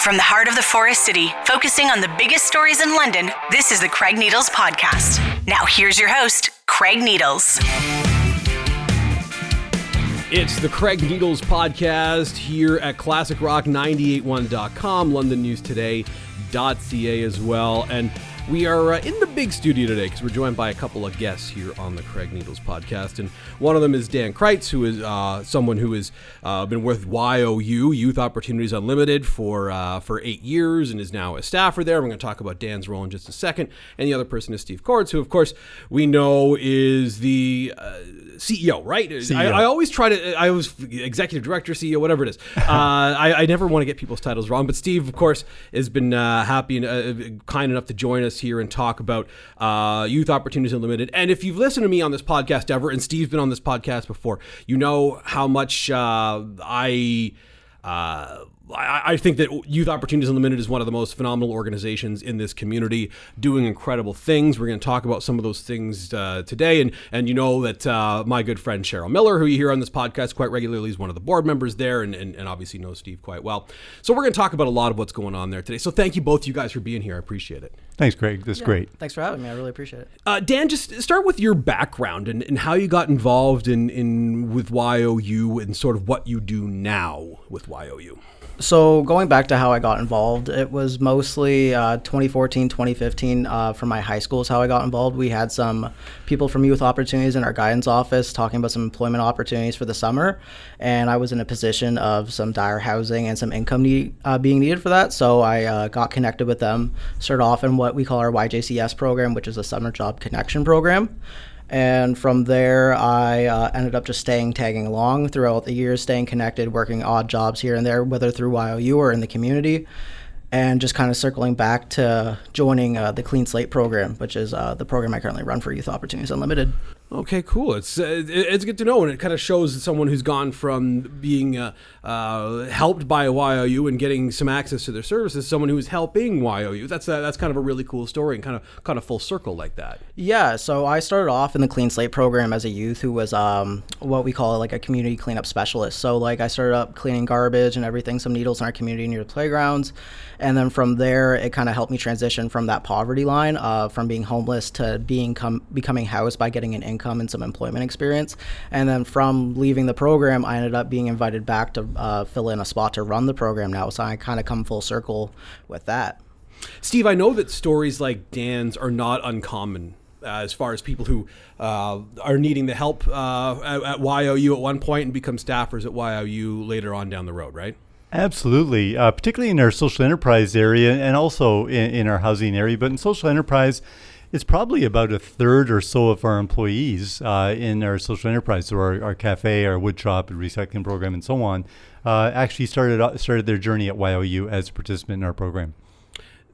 From the heart of the Forest City, focusing on the biggest stories in London, this is the Craig Needles Podcast. Now, here's your host, Craig Needles. It's the Craig Needles Podcast here at ClassicRock981.com, LondonNewsToday.ca as well. And we are uh, in the big studio today because we're joined by a couple of guests here on the Craig Needles podcast. And one of them is Dan Crites, who is uh, someone who has uh, been with YOU, Youth Opportunities Unlimited, for uh, for eight years and is now a staffer there. We're going to talk about Dan's role in just a second. And the other person is Steve Cordes, who, of course, we know is the uh, CEO, right? CEO. I, I, always try to, I was executive director, CEO, whatever it is. Uh, I, I, never want to get people's titles wrong. But Steve, of course, has been happy and kind enough to join us here and talk about uh, Youth Opportunities Unlimited. And if you've listened to me on this podcast ever, and Steve's been on this podcast before, you know how much uh, I. I, think that Youth Opportunities Unlimited is one of the most phenomenal organizations in this community, doing incredible things. We're going to talk about some of those things uh, today, and and you know that uh, my good friend Cheryl Miller, who you hear on this podcast quite regularly, is one of the board members there, and, and, and obviously knows Steve quite well. So we're going to talk about a lot of what's going on there today. So thank you both, you guys, for being here. I appreciate it. Thanks, Greg. That's yeah. great. Thanks for having me. I really appreciate it. Uh, Dan, just start with your background and, and how you got involved in, in with YOU and sort of what you do now with YOU. So going back to how I got involved, it was mostly uh, 2014, 2015 uh, from my high school is how I got involved. We had some people from Youth Opportunities in our guidance office talking about some employment opportunities for the summer, and I was in a position of some dire housing and some income need, uh, being needed for that. So I uh, got connected with them, started off in what we call our YJCS program, which is a summer job connection program. And from there, I uh, ended up just staying tagging along throughout the years, staying connected, working odd jobs here and there, whether through YOU or in the community, and just kind of circling back to joining uh, the Clean Slate program, which is uh, the program I currently run for Youth Opportunities Unlimited. Okay, cool. It's uh, it's good to know, and it kind of shows someone who's gone from being uh, uh, helped by YOU and getting some access to their services, someone who's helping YOU. That's a, that's kind of a really cool story and kind of kind of full circle like that. Yeah. So I started off in the Clean Slate program as a youth who was um, what we call like a community cleanup specialist. So like I started up cleaning garbage and everything, some needles in our community near the playgrounds, and then from there it kind of helped me transition from that poverty line, uh, from being homeless to being com- becoming housed by getting an income income and some employment experience. And then from leaving the program, I ended up being invited back to uh, fill in a spot to run the program now. So I kind of come full circle with that. Steve, I know that stories like Dan's are not uncommon uh, as far as people who uh, are needing the help uh, at, at, YOU at one point and become staffers at YOU later on down the road, right? Absolutely, uh, particularly in our social enterprise area and also in, in, our housing area. But in social enterprise, it's probably about a third or so of our employees uh, in our social enterprise, so our, our cafe, our wood shop, and recycling program, and so on, uh, actually started started their journey at YOU as a participant in our program.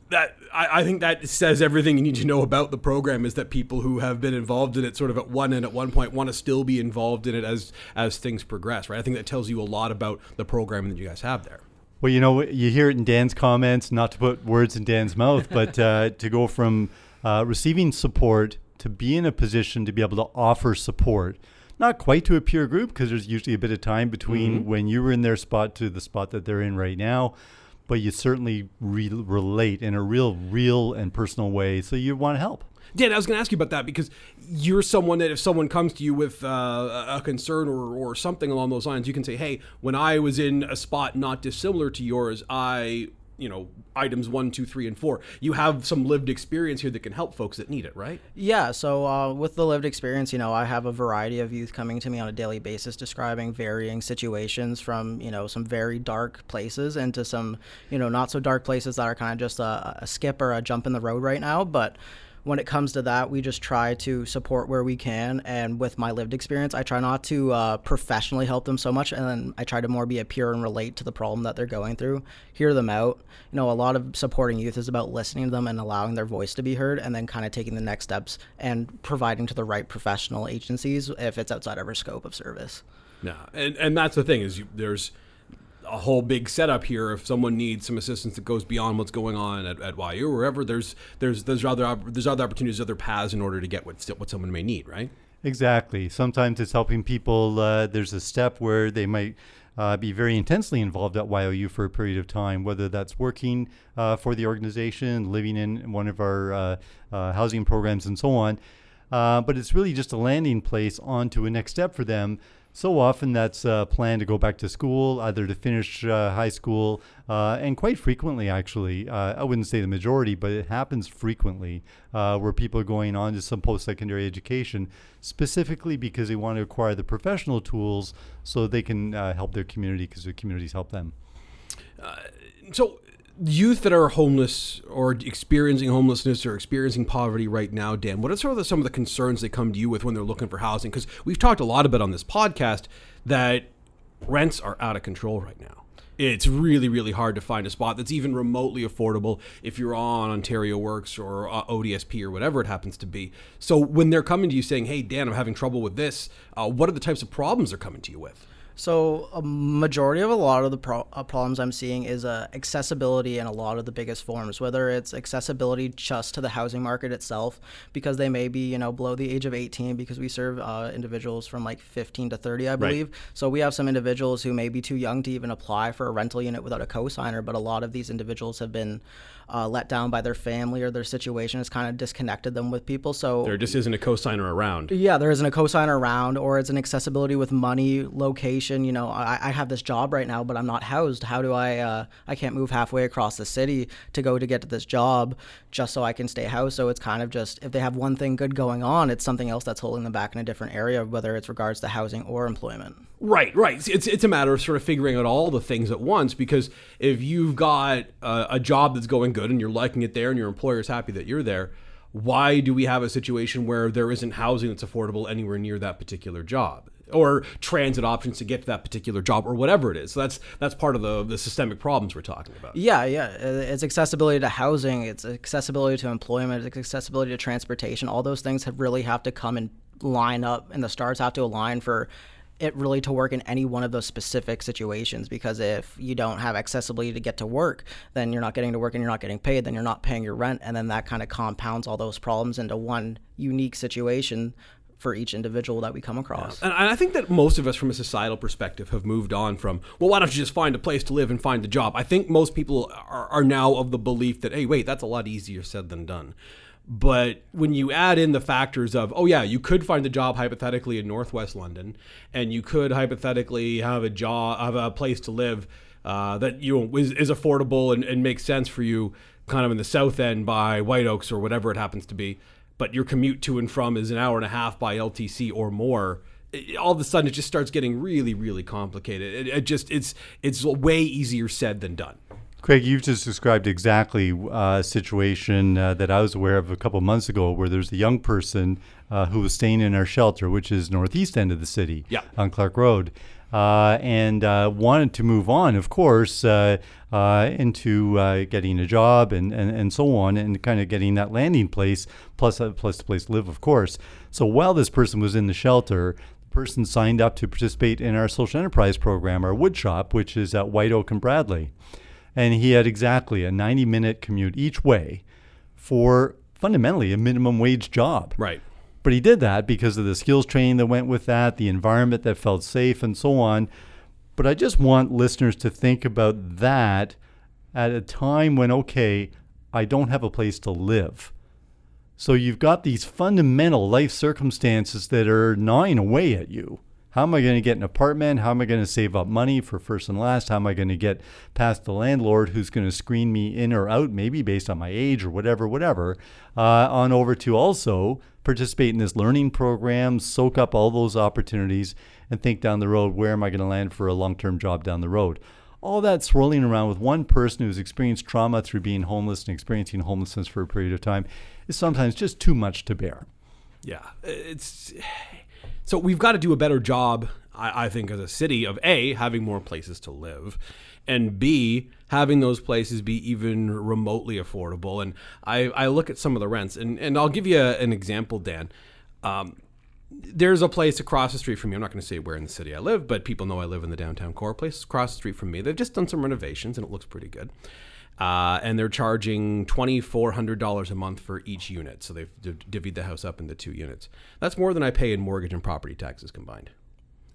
That I, I, think that says everything you need to know about the program is that people who have been involved in it sort of at one end at one point want to still be involved in it as as things progress, right? I think that tells you a lot about the program that you guys have there. Well, you know, you hear it in Dan's comments, not to put words in Dan's mouth, but uh, to go from uh, receiving support to be in a position to be able to offer support not quite to a peer group because there's usually a bit of time between mm-hmm. when you were in their spot to the spot that they're in right now but you certainly re- relate in a real real and personal way so you want to help Dan, I was going to ask you about that because you're someone that if someone comes to you with uh, a concern or, or something along those lines, you can say, hey, when I was in a spot not dissimilar to yours, I you know items one two three and four. You have some lived experience here that can help folks that need it right? Yeah so uh, with the lived experience you know i have a variety of youth coming to me on a daily basis describing varying situations from you know some very dark places into some you know not so dark places that are kind of just a, a skip or a jump in the road right now but when it comes to that, we just try to support where we can. And with my lived experience, I try not to uh, professionally help them so much, and then I try to more be a peer and relate to the problem that they're going through, hear them out. You know, a lot of supporting youth is about listening to them and allowing their voice to be heard, and then kind of taking the next steps and providing to the right professional agencies if it's outside of our scope of service. Yeah, and and that's the thing is you, there's a whole big setup here. If someone needs some assistance that goes beyond what's going on at, at YOU or wherever, there's there's there's other there's other opportunities, other paths in order to get what what someone may need, right? Exactly. Sometimes it's helping people. Uh, there's a step where they might uh, be very intensely involved at YOU for a period of time, whether that's working uh, for the organization, living in one of our uh, uh, housing programs, and so on. Uh, but it's really just a landing place onto a next step for them so often that's a plan to go back to school, either to finish uh, high school, uh, and quite frequently, actually, uh, I wouldn't say the majority, but it happens frequently uh, where people are going on to some post secondary education specifically because they want to acquire the professional tools so they can uh, help their community because their communities help them. Uh, so, youth that are homeless or experiencing homelessness or experiencing poverty right now, Dan, what are sort of the, some of the concerns they come to you with when they're looking for housing? Because we've talked a lot about on this podcast that rents are out of control right now. It's really, really hard to find a spot that's even remotely affordable if you're on Ontario Works or uh, ODSP or whatever it happens to be. So when they're coming to you saying, "Hey, Dan, I'm having trouble with this," uh, what are the types of problems they're coming to you with? So a majority of a lot of the pro- uh, problems I'm seeing is uh, accessibility in a lot of the biggest forms. Whether it's accessibility just to the housing market itself, because they may be you know below the age of 18, because we serve uh, individuals from like 15 to 30, I believe. Right. So we have some individuals who may be too young to even apply for a rental unit without a cosigner, but a lot of these individuals have been uh, let down by their family or their situation has kind of disconnected them with people. So there just isn't a cosigner around. Yeah, there isn't a cosigner around, or it's an accessibility with money, location. You know, I, I have this job right now, but I'm not housed. How do I? Uh, I can't move halfway across the city to go to get to this job just so I can stay housed. So it's kind of just if they have one thing good going on, it's something else that's holding them back in a different area, whether it's regards to housing or employment. Right, right. It's it's a matter of sort of figuring out all the things at once because if you've got a, a job that's going good and you're liking it there and your employer is happy that you're there, why do we have a situation where there isn't housing that's affordable anywhere near that particular job? or transit options to get to that particular job or whatever it is. So that's that's part of the the systemic problems we're talking about. Yeah, yeah. Uh, it's accessibility to housing, it's accessibility to employment, it's accessibility to transportation. All those things have really have to come and line up and the stars have to align for it really to work in any one of those specific situations because if you don't have accessibility to get to work then you're not getting to work and you're not getting paid then you're not paying your rent and then that kind of compounds all those problems into one unique situation for each individual that we come across. Yeah. And I think that most of us, from a societal perspective, have moved on from, well, why don't you just find a place to live and find a job? I think most people are, are now of the belief that, hey, wait, that's a lot easier said than done. But when you add in the factors of, oh yeah, you could find a job hypothetically in Northwest London, and you could hypothetically have a job, have a place to live uh, that you know is, is affordable and, and makes sense for you, kind of in the South End by White Oaks or whatever it happens to be. But your commute to and from is an hour and a half by LTC or more. All of a sudden, it just starts getting really, really complicated. It, it just it's it's way easier said than done. Craig, you've just described exactly uh, a situation uh, that I was aware of a couple months ago where there's a young person uh, who was staying in our shelter, which is northeast end of the city yeah. on Clarke Road. Uh, and uh, wanted to move on, of course, uh, into getting a job and, and, and so on, and kind of getting that landing place, plus a plus place to live, of course. So while this person was in the shelter, the person signed up to participate in our social enterprise program, our wood shop, which is at White Oak and Bradley and he had exactly a 90 minute commute each way for fundamentally a minimum wage job. Right. But he did that because of the skills training that went with that, the environment that felt safe, and so on. But I just want listeners to think about that at a time when, okay, I don't have a place to live. So you've got these fundamental life circumstances that are gnawing away at you. How am I going to get an apartment? How am I going to save up money for first and last? How am I going to get past the landlord who's going to screen me in or out, maybe based on my age or whatever, whatever, uh, on over to also participate in this learning program, soak up all those opportunities, and think down the road, where am I going to land for a long term job down the road? all that swirling around with one person who's experienced trauma through being homeless and experiencing homelessness for a period of time is sometimes just too much to bear. Yeah, it's so we've got to do a better job, I, I think, as a city of A, having more places to live, and B, having those places be even remotely affordable. And I, I look at some of the rents, and, and I'll give you a, an example, Dan. Um, there's a place across the street from me. I'm not going to say where in the city I live, but people know I live in the downtown core. Place across the street from me. They've just done some renovations, and it looks pretty good. Uh, and they're charging $2,400 a month for each unit. So they've divvied the house up into two units. That's more than I pay in mortgage and property taxes combined.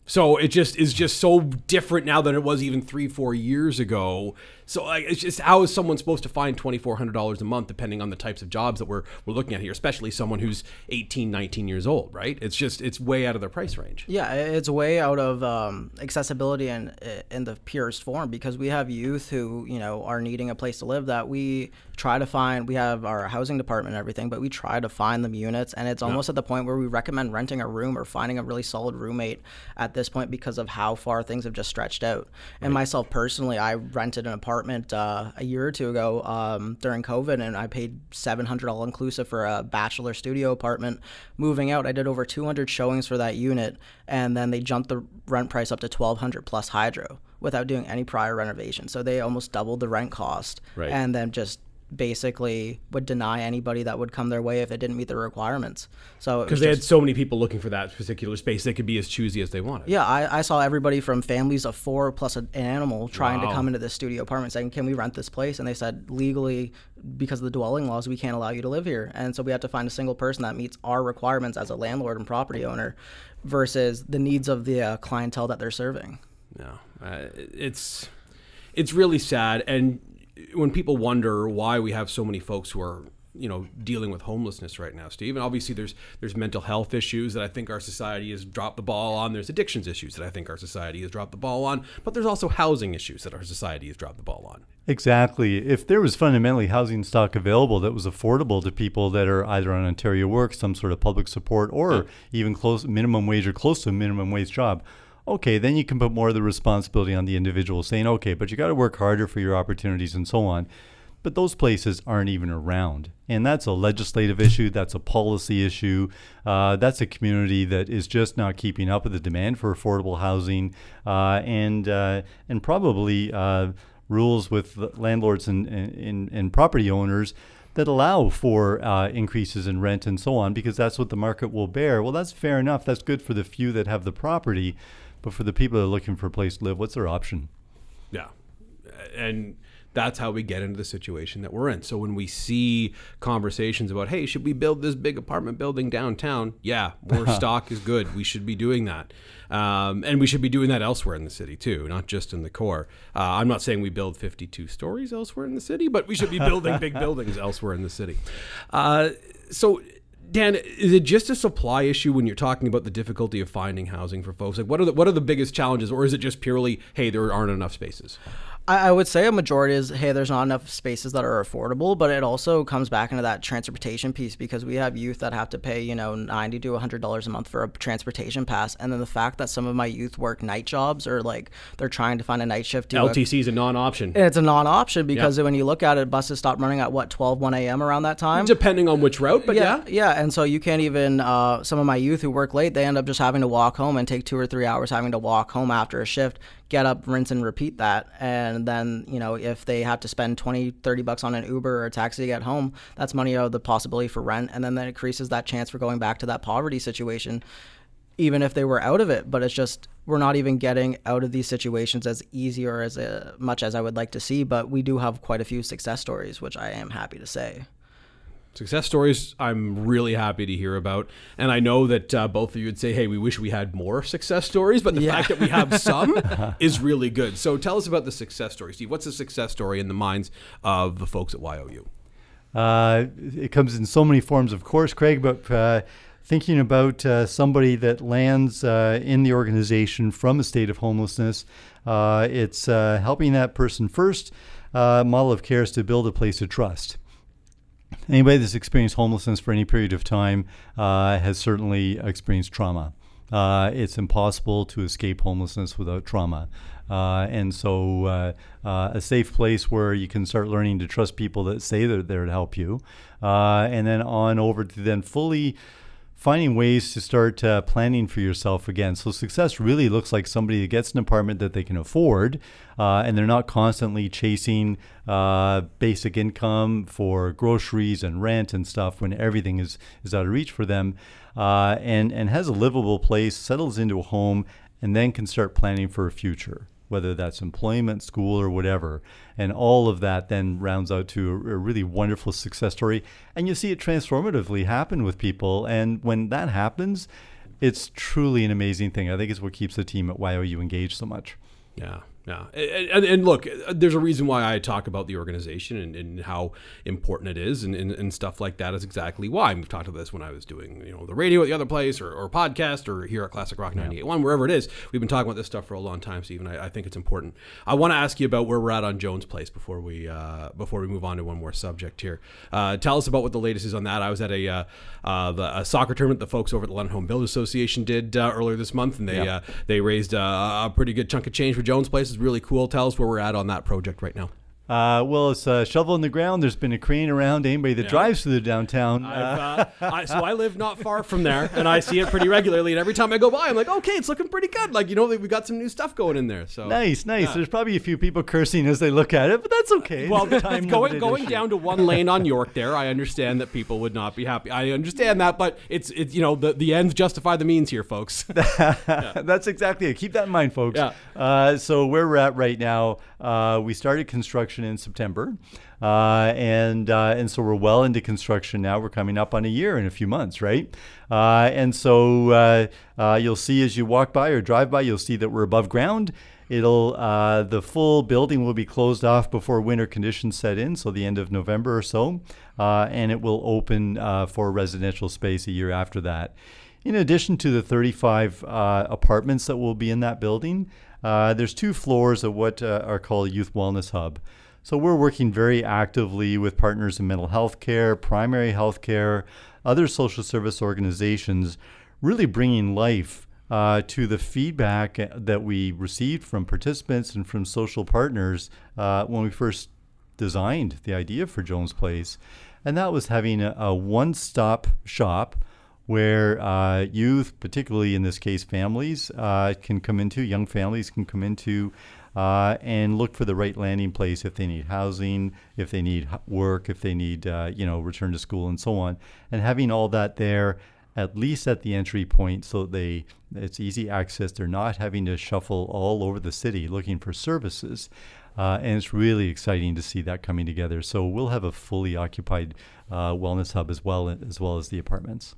So it just is just so different now than it was even three, four years ago. So like, it's just how is someone supposed to find twenty four hundred dollars a month, depending on the types of jobs that we're we're looking at here, especially someone who's 18, 19 years old, right? It's just it's way out of their price range. Yeah, it's way out of um, accessibility in in the purest form because we have youth who you know are needing a place to live that we try to find. We have our housing department and everything, but we try to find them units, and it's almost at the point where we recommend renting a room or finding a really solid roommate at this point because of how far things have just stretched out. And myself personally, I rented an apartment uh, a year or two ago um, during COVID, and I paid seven hundred all inclusive for a bachelor studio apartment. Moving out, I did over two hundred showings for that unit, and then they jumped the rent price up to twelve hundred plus hydro without doing any prior renovation. So they almost doubled the rent cost, Right. and then just basically would deny anybody that would come their way if it didn't meet the requirements. So Because they had so many people looking for that particular space, they could be as choosy as they wanted. yeah, I, I saw everybody from families of four plus an animal trying Wow. to come into this studio apartment saying, Can we rent this place? And they said, legally, because of the dwelling laws, we can't allow you to live here. And so we have to find a single person that meets our requirements as a landlord and property owner versus the needs of the uh, clientele that they're serving. No, uh, it's it's really sad, and when people wonder why we have so many folks who are you know dealing with homelessness right now, Steve, and obviously there's there's mental health issues that I think our society has dropped the ball on. There's addictions issues that I think our society has dropped the ball on, but there's also housing issues that our society has dropped the ball on. Exactly. If there was fundamentally housing stock available that was affordable to people that are either on Ontario Work, some sort of public support, or even close minimum wage or close to a minimum wage job, okay, then you can put more of the responsibility on the individual, saying, okay, but you got to work harder for your opportunities and so on. But those places aren't even around. And that's a legislative issue. That's a policy issue. Uh, that's a community that is just not keeping up with the demand for affordable housing uh, and, uh, and probably uh, rules with landlords and, and, and property owners that allow for uh, increases in rent and so on because that's what the market will bear. Well, that's fair enough. That's good for the few that have the property. But for the people that are looking for a place to live, what's their option? Yeah. And that's how we get into the situation that we're in. So when we see conversations about, hey, should we build this big apartment building downtown? Yeah, more stock is good. We should be doing that. Um, and we should be doing that elsewhere in the city too, not just in the core. Uh, I'm not saying we build 52 stories elsewhere in the city, but we should be building big buildings elsewhere in the city. Uh, so Dan, is it just a supply issue when you're talking about the difficulty of finding housing for folks? Like, what are the what are the biggest challenges, or is it just purely, hey, there aren't enough spaces? I, I would say a majority is hey, there's not enough spaces that are affordable, but it also comes back into that transportation piece because we have youth that have to pay you know ninety to hundred dollars a month for a transportation pass, and then the fact that some of my youth work night jobs or like they're trying to find a night shift. LTC is a non-option, it's a non-option because when you look at it, buses stop running at what 12, 1 a.m. around that time. depending on which route. But yeah, yeah, and so you can't even. Uh, some of my youth who work late, they end up just having to walk home and take two or three hours having to walk home after a shift, get up, rinse and repeat that, and then you know if they have to spend 20, 30 bucks on an Uber or a taxi to get home, that's money out of the possibility for rent, and then that increases that chance for going back to that poverty situation. Even if they were out of it, but it's just we're not even getting out of these situations as easy or as uh, much as I would like to see. But we do have quite a few success stories, which I am happy to say. Success stories I'm really happy to hear about, and I know that uh, both of you would say, "Hey, we wish we had more success stories," but the Yeah. fact that we have some is really good. So tell us about the success story, Steve. What's a success story in the minds of the folks at YOU? Uh, it comes in so many forms, of course, Craig, but uh, thinking about uh, somebody that lands uh, in the organization from a state of homelessness, uh, it's uh, helping that person first. Uh, model of care is to build a place of trust. Anybody that's experienced homelessness for any period of time uh, has certainly experienced trauma. Uh, it's impossible to escape homelessness without trauma. Uh, and so, uh, uh, a safe place where you can start learning to trust people that say they're there to help you. Uh, and then on over to then fully finding ways to start uh, planning for yourself again. So success really looks like somebody that gets an apartment that they can afford, uh, and they're not constantly chasing uh, basic income for groceries and rent and stuff when everything is is out of reach for them, uh, and and has a livable place, settles into a home, and then can start planning for a future whether that's employment, school, or whatever. And all of that then rounds out to a, a, really wonderful success story. And you see it transformatively happen with people. And when that happens, it's truly an amazing thing. I think it's what keeps the team at YOU engaged so much. Yeah. Yeah, and, and, look, there's a reason why I talk about the organization and, and how important it is, and, and, and, stuff like that is exactly why. We've talked about this when I was doing, you know, the radio at the other place, or, or podcast, or here at Classic Rock 98.1, yeah. wherever it is. We've been talking about this stuff for a long time, Stephen. I, I think it's important. I want to ask you about where we're at on Jones Place before we uh, before we move on to one more subject here. Uh, tell us about what the latest is on that. I was at a, uh, uh the, a soccer tournament the folks over at the London Home Builders Association did uh, earlier this month, and they yeah. Uh, they raised a pretty good chunk of change for Jones Place is really cool. Tell us where we're at on that project right now. Uh, well, it's a shovel in the ground. There's been a crane around. Anybody that yeah. drives through the downtown. Uh, I, so I live not far from there, and I see it pretty regularly. And every time I go by, I'm like, okay, it's looking pretty good. Like you know, we got some new stuff going in there. So nice, nice. Yeah. There's probably a few people cursing as they look at it, but that's okay. Well, going going down to one lane on York there, I understand that people would not be happy. I understand that, but it's it's you know the the ends justify the means here, folks. That's exactly it. Keep that in mind, folks. Yeah. Uh, so where we're at right now, uh, we started construction in September. Uh, and uh, and so we're well into construction now. We're coming up on a year in a few months, right? Uh, and so uh, uh, you'll see as you walk by or drive by, you'll see that we're above ground. It'll uh, the full building will be closed off before winter conditions set in, so the end of November or so, and it will open for residential space a year after that. In addition to the 35 apartments that will be in that building, there's two floors of what are called Youth Wellness Hub. So we're working very actively with partners in mental health care, primary health care, other social service organizations, really bringing life uh, to the feedback that we received from participants and from social partners uh, when we first designed the idea for Jones Place. And that was having a, a one stop shop where uh, youth, particularly in this case families, uh, can come into, young families can come into uh, and look for the right landing place if they need housing, if they need work, if they need uh, you know return to school and so on, and having all that there at least at the entry point so they it's easy access. They're not having to shuffle all over the city looking for services. Uh, and it's really exciting to see that coming together. So we'll have a fully occupied uh, wellness hub as well as well as the apartments.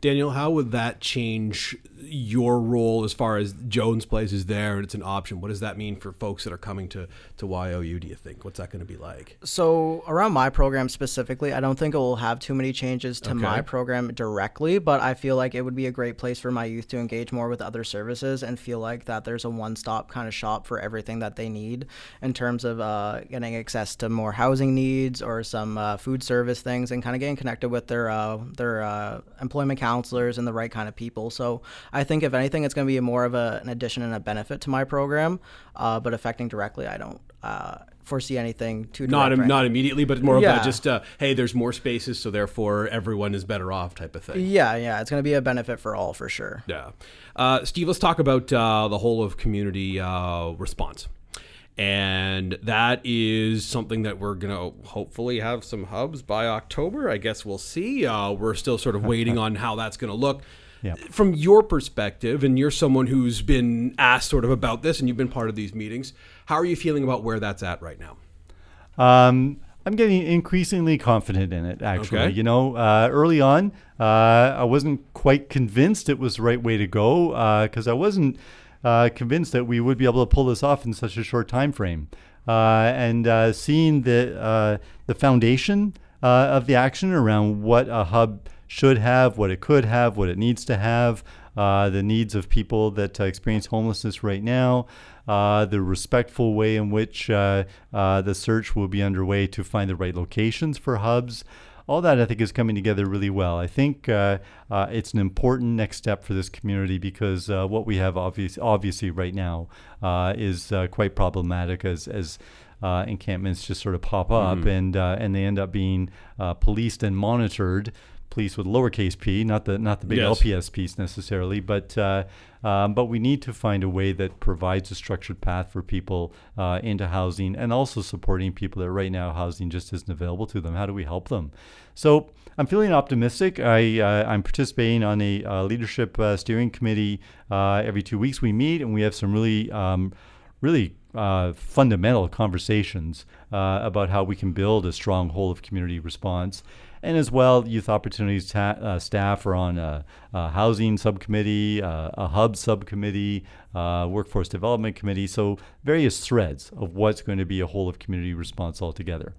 Daniel, how would that change your role as far as Jones Place is there and it's an option? What does that mean for folks that are coming to, to YOU, do you think? What's that going to be like? So, around my program specifically, I don't think it will have too many changes to okay. my program directly, but I feel like it would be a great place for my youth to engage more with other services and feel like that there's a one stop kind of shop for everything that they need in terms of uh, getting access to more housing needs or some uh, food service things and kind of getting connected with their, uh, their uh, employment counselors and the right kind of people. So I think if anything, it's going to be more of a, an addition and a benefit to my program, uh, but affecting directly, I don't uh, foresee anything too. Not right not immediately, but more yeah. of a just uh, hey, there's more spaces, so therefore everyone is better off type of thing. Yeah, yeah, it's going to be a benefit for all for sure. Yeah, uh, Steve, let's talk about uh, the whole of community uh, response and that is something that we're gonna hopefully have some hubs by October. I guess we'll see. Uh, we're still sort of waiting on how that's gonna look. Yeah. From your perspective, and you're someone who's been asked sort of about this, and you've been part of these meetings. How are you feeling about where that's at right now? Um, I'm getting increasingly confident in it. Actually, okay. you know, uh, early on, uh, I wasn't quite convinced it was the right way to go because uh, I wasn't uh, convinced that we would be able to pull this off in such a short time frame. Uh, and uh, seeing the uh, the foundation uh, of the action around what a hub should have, what it could have, what it needs to have, uh, the needs of people that experience homelessness right now, the respectful way in which the search will be underway to find the right locations for hubs all that I think is coming together really well. I think uh, uh, it's an important next step for this community because uh, what we have obvious, obviously right now uh, is uh, quite problematic as as uh, encampments just sort of pop up mm-hmm. and and they end up being policed and monitored police with lowercase p, not the not the big yes. LPS piece necessarily, but uh, um, but we need to find a way that provides a structured path for people uh, into housing and also supporting people that right now housing just isn't available to them. How do we help them? So I'm feeling optimistic. I uh, I'm participating on a uh, leadership uh, steering committee uh, every two weeks. We meet and we have some really um, really uh, fundamental conversations uh, about how we can build a strong whole of community response. And as well, Youth Opportunities ta- uh, staff are on a, a housing subcommittee, uh, a hub subcommittee, uh, workforce development committee. So, various threads of what's going to be a whole of community response altogether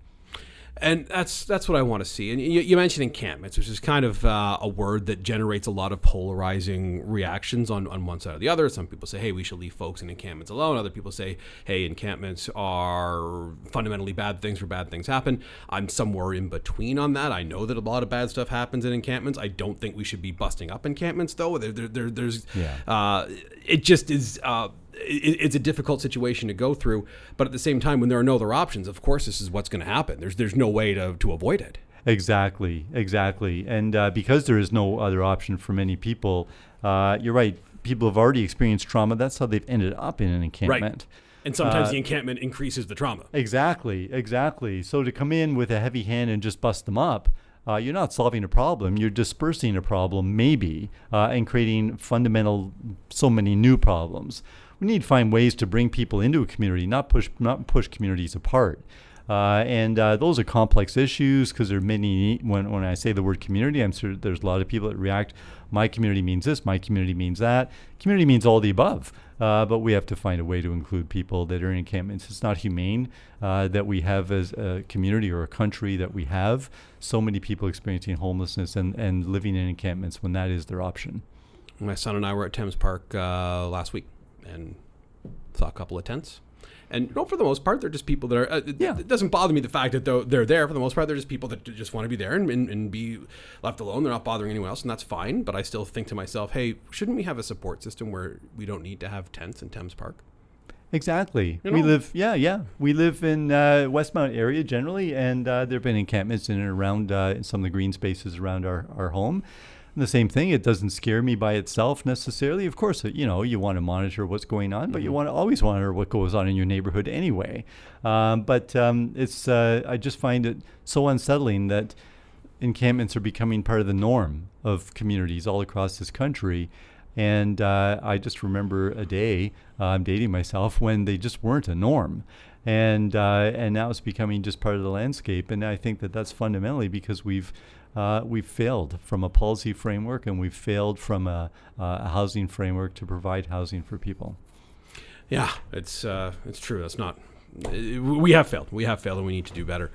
and that's that's what I want to see. And you, you mentioned encampments, which is kind of uh, a word that generates a lot of polarizing reactions on, on one side or the other. Some people say, "Hey, we should leave folks in encampments alone." Other people say, "Hey, encampments are fundamentally bad things where bad things happen." I'm somewhere in between on that. I know that a lot of bad stuff happens in encampments. I don't think we should be busting up encampments, though. There, there, there there's, yeah. uh, it just is. Uh, it's a difficult situation to go through. But at the same time, when there are no other options, of course, this is what's going to happen. There's there's no way to to avoid it. Exactly, exactly. And uh, because there is no other option for many people, uh, you're right. People have already experienced trauma. That's how they've ended up in an encampment. Right. And sometimes uh, the encampment increases the trauma. Exactly, exactly. So to come in with a heavy hand and just bust them up, uh, you're not solving a problem. You're dispersing a problem, maybe, uh, and creating fundamental, so many new problems we need to find ways to bring people into a community, not push not push communities apart. Uh, and uh, those are complex issues because there are many. When, when I say the word community, I'm sure there's a lot of people that react. My community means this. My community means that. Community means all the above. Uh, but we have to find a way to include people that are in encampments. It's not humane uh, that we have as a community or a country that we have so many people experiencing homelessness and, and living in encampments when that is their option. My son and I were at Thames Park uh, last week and saw a couple of tents. And you know, for the most part, they're just people that are. Uh, yeah. It doesn't bother me the fact that they're, they're there. For the most part, they're just people that just want to be there and, and, and, be left alone. They're not bothering anyone else, and that's fine. But I still think to myself, hey, shouldn't we have a support system where we don't need to have tents in Thames Park? Exactly. You know? We live, yeah, yeah. We live in uh, Westmount area generally, and uh, there have been encampments in and around uh, some of the green spaces around our, our home the same thing, it doesn't scare me by itself necessarily. Of course, you know, you want to monitor what's going on, but mm-hmm. you want to always monitor what goes on in your neighborhood anyway. Um, but um, it's, uh, I just find it so unsettling that encampments are becoming part of the norm of communities all across this country. And uh, I just remember a day, uh, I'm dating myself, when they just weren't a norm. And, uh, and now it's becoming just part of the landscape. And I think that that's fundamentally because we've uh, we've failed from a policy framework and we've failed from a, a housing framework to provide housing for people. Yeah, it's uh, it's true. That's not. We have failed. We have failed, and we need to do better.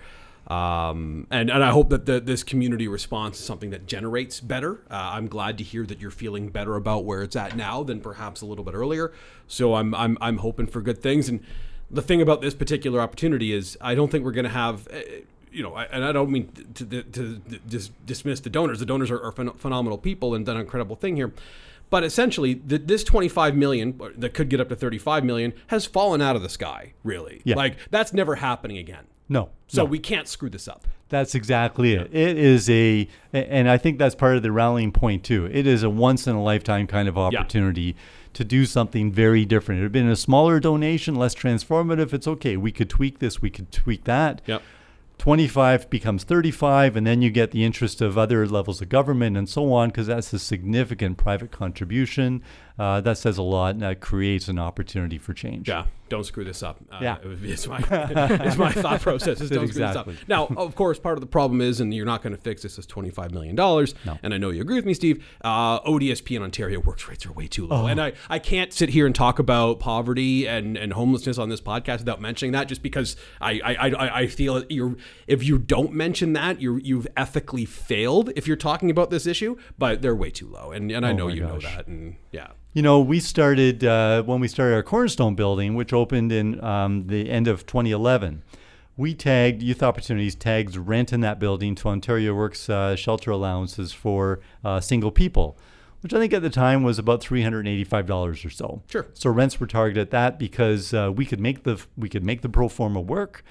Um, and, and I hope that the, this community response is something that generates better. Uh, I'm glad to hear that you're feeling better about where it's at now than perhaps a little bit earlier. So I'm I'm I'm hoping for good things. And the thing about this particular opportunity is I don't think we're going to have uh, you know, I, and I don't mean to, to, to, dis, dismiss the donors. The donors are, are phen- phenomenal people and done an incredible thing here. But essentially, the, this 25 million uh, that could get up to 35 million has fallen out of the sky, really. Yeah. Like, that's never happening again. No. So no. we can't screw this up. That's exactly it. It is a, and I think that's part of the rallying point too. It is a once in a lifetime kind of opportunity yeah. to do something very different. It had been a smaller donation, less transformative. It's okay. We could tweak this, we could tweak that. Yep. 25 becomes 35, and then you get the interest of other levels of government and so on, because that's a significant private contribution. Uh, that says a lot, and that creates an opportunity for change. Yeah, don't screw this up. Uh, yeah, it's my it's my thought process. Is don't exactly. screw this up. Now, of course, part of the problem is, and you're not going to fix this, is 25 million dollars. No. And I know you agree with me, Steve. Uh, ODSP in Ontario works rates are way too low, oh. and I, I can't sit here and talk about poverty and, and homelessness on this podcast without mentioning that, just because I I, I, I feel you're if you don't mention that, you you've ethically failed if you're talking about this issue. But they're way too low, and and I oh know you gosh. know that, and yeah. You know, we started uh, when we started our Cornerstone building, which opened in um, the end of 2011. We tagged Youth Opportunities tags rent in that building to Ontario Works uh, shelter allowances for uh, single people, which I think at the time was about $385 or so. Sure. So rents were targeted at that because uh, we could make the we could make the pro forma work.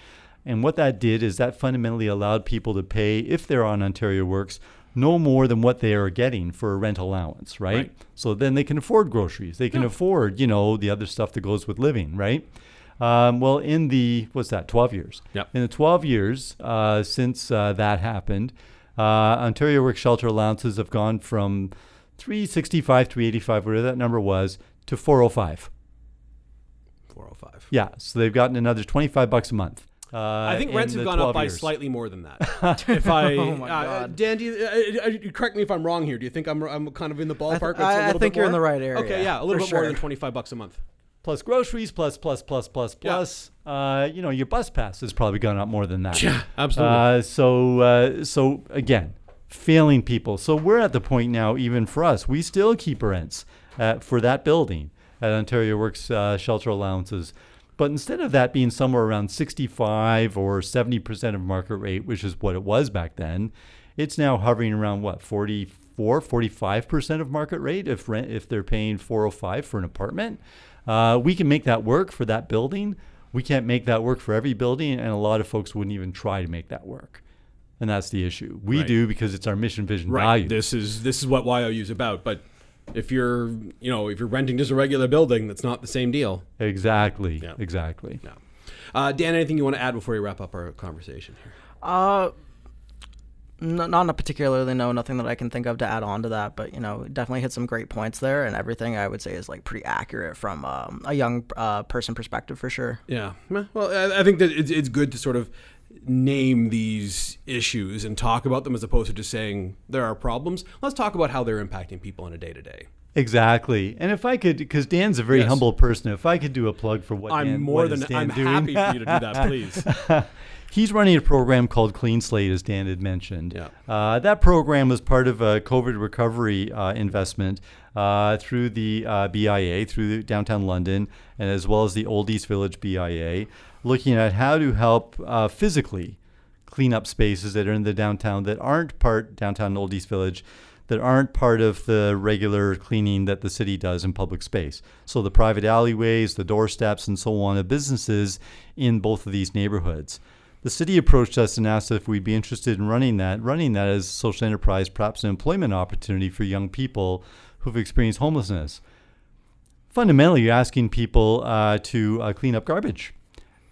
And what that did is that fundamentally allowed people to pay, if they're on Ontario Works, no more than what they are getting for a rent allowance, right? right. So then they can afford groceries. They can yeah. afford, you know, the other stuff that goes with living, right? Um, well, in the what's that? Twelve years. Yep. In the twelve years uh, since uh, that happened, uh, Ontario Work Shelter allowances have gone from 365, 385, whatever that number was, to 405. 405. Yeah, so they've gotten another 25 bucks a month. Uh, I think rents have gone up by years. slightly more than that. if I, Oh my uh, Dan, do you, uh, uh, correct me if I'm wrong here. Do you think I'm, I'm kind of in the ballpark? It's a I- I little think bit you're in the right area, Okay, yeah, a little for bit more than 25 bucks a month. plus groceries, plus plus plus plus Yeah. plus. Uh, you know, your bus pass has probably gone up more than that. Yeah, absolutely. Uh, so uh, so again, failing people. So we're at the point now, even for us, we still keep rents uh, for that building at Ontario Works uh, shelter allowances. But instead of that being somewhere around 65 or 70% of market rate, which is what it was back then, it's now hovering around what 44, 45% of market rate if rent if they're paying 405 for an apartment. Uh, we can make that work for that building. We can't make that work for every building, and a lot of folks wouldn't even try to make that work. And that's the issue. We Right. do because it's our mission, vision, Right. value. This is this is what YOU is about. But if you're you know if you're renting just a regular building, that's not the same deal. Exactly. Yeah. Exactly. No. Uh, Dan, anything you want to add before we wrap up our conversation here? Uh, n- not particularly. No, nothing that I can think of to add on to that. But you know, definitely hit some great points there, and everything I would say is like pretty accurate from um, a young uh, person perspective for sure. Yeah. Well, I, I think that it's, it's good to sort of name these issues and talk about them as opposed to just saying there are problems. Let's talk about how they're impacting people on a day to day. Exactly. And if I could, because Dan's a very Yes. humble person, if I could do a plug for what I'm Dan, more what than I'm doing? happy for you to do that, please. He's running a program called Clean Slate, as Dan had mentioned. Yeah. Uh, that program was part of a COVID recovery uh, investment uh, through the uh, BIA, through the downtown London, and as well as the Old East Village BIA, looking at how to help uh, physically clean up spaces that are in the downtown that aren't part downtown Old East Village, that aren't part of the regular cleaning that the city does in public space. So the private alleyways, the doorsteps, and so on of businesses in both of these neighborhoods. The city approached us and asked if we'd be interested in running that, running that as a social enterprise, perhaps an employment opportunity for young people who've experienced homelessness. Fundamentally, you're asking people uh, to uh, clean up garbage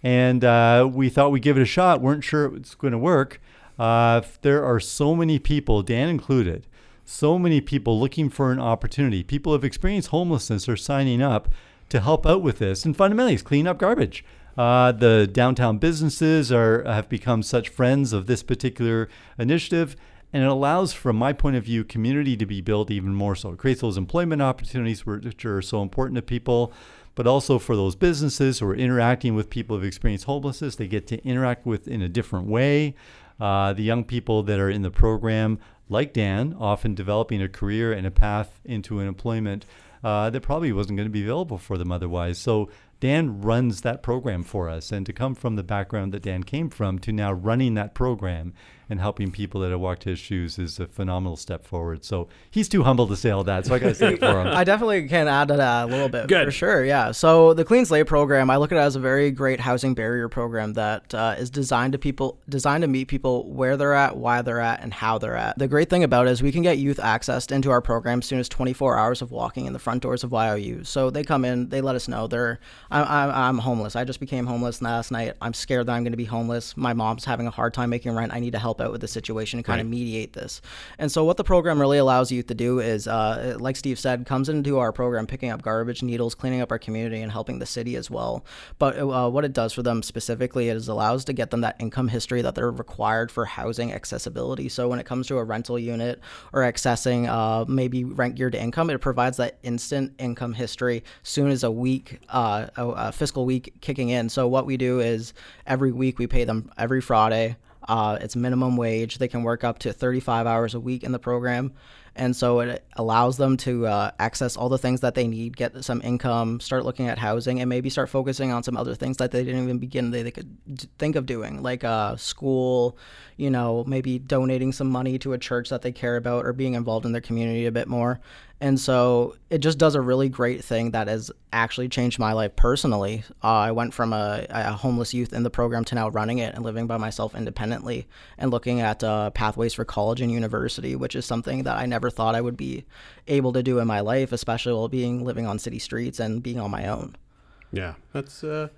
and uh, we thought we'd give it a shot. weren't sure it was going to work. Uh, there are so many people, Dan included, so many people looking for an opportunity. People who have experienced homelessness are signing up to help out with this, and fundamentally, it's clean up garbage. Uh, the downtown businesses are have become such friends of this particular initiative, and it allows, from my point of view, community to be built even more so. It creates those employment opportunities which are so important to people but also for those businesses who are interacting with people who've experienced homelessness. They get to interact with in a different way. Uh, the young people that are in the program, like Dan, often developing a career and a path into an employment uh, that probably wasn't going to be available for them otherwise. So Dan runs that program for us, and to come from the background that Dan came from to now running that program and helping people that have walked his shoes is a phenomenal step forward. So he's too humble to say all that, so I got to say it for him. I definitely can add to that a little bit Good. for sure. Yeah. So the Clean Slate program, I look at it as a very great housing barrier program that uh, is designed to people, designed to meet people where they're at, why they're at, and how they're at. The great thing about it is we can get youth accessed into our program as soon as 24 hours of walking in the front doors of YOU. So they come in, they let us know they're, I'm, I'm, I'm homeless. I just became homeless last night. I'm scared that I'm going to be homeless. My mom's having a hard time making rent. I need to help out with the situation and kind of mediate this. And so what the program really allows youth to do is, uh, like Steve said, comes into our program picking up garbage, needles, cleaning up our community, and helping the city as well. But uh, what it does for them specifically is allows to get them that income history that they're required for housing accessibility. So when it comes to a rental unit or accessing uh, maybe rent geared to income, it provides that instant income history soon as a week, uh, a, a fiscal week kicking in. So what we do is every week we pay them every Friday. Uh, it's minimum wage. They can work up to 35 hours a week in the program. And so it allows them to uh, access all the things that they need, get some income, start looking at housing, and maybe start focusing on some other things that they didn't even begin they, they could think of doing, like uh, school, you know, maybe donating some money to a church that they care about or being involved in their community a bit more. And so it just does a really great thing that has actually changed my life personally. Uh, I went from a, a homeless youth in the program to now running it and living by myself independently and looking at uh, pathways for college and university, which is something that I never thought I would be able to do in my life, especially while being living on city streets and being on my own. Yeah, that's uh,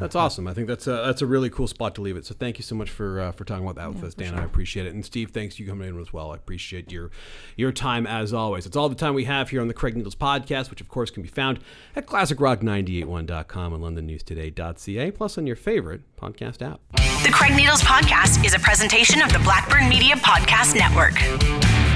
That's awesome. I think that's a, that's a really cool spot to leave it. So thank you so much for uh, for talking about that with us, Dan. I appreciate it. And Steve, thanks you coming in as well. I appreciate your your time as always. It's all the time we have here on the Craig Needles podcast, which of course can be found at classicrock981.com and londonnewstoday.ca, plus on your favorite podcast app. The Craig Needles Podcast is a presentation of the Blackburn Media Podcast Network.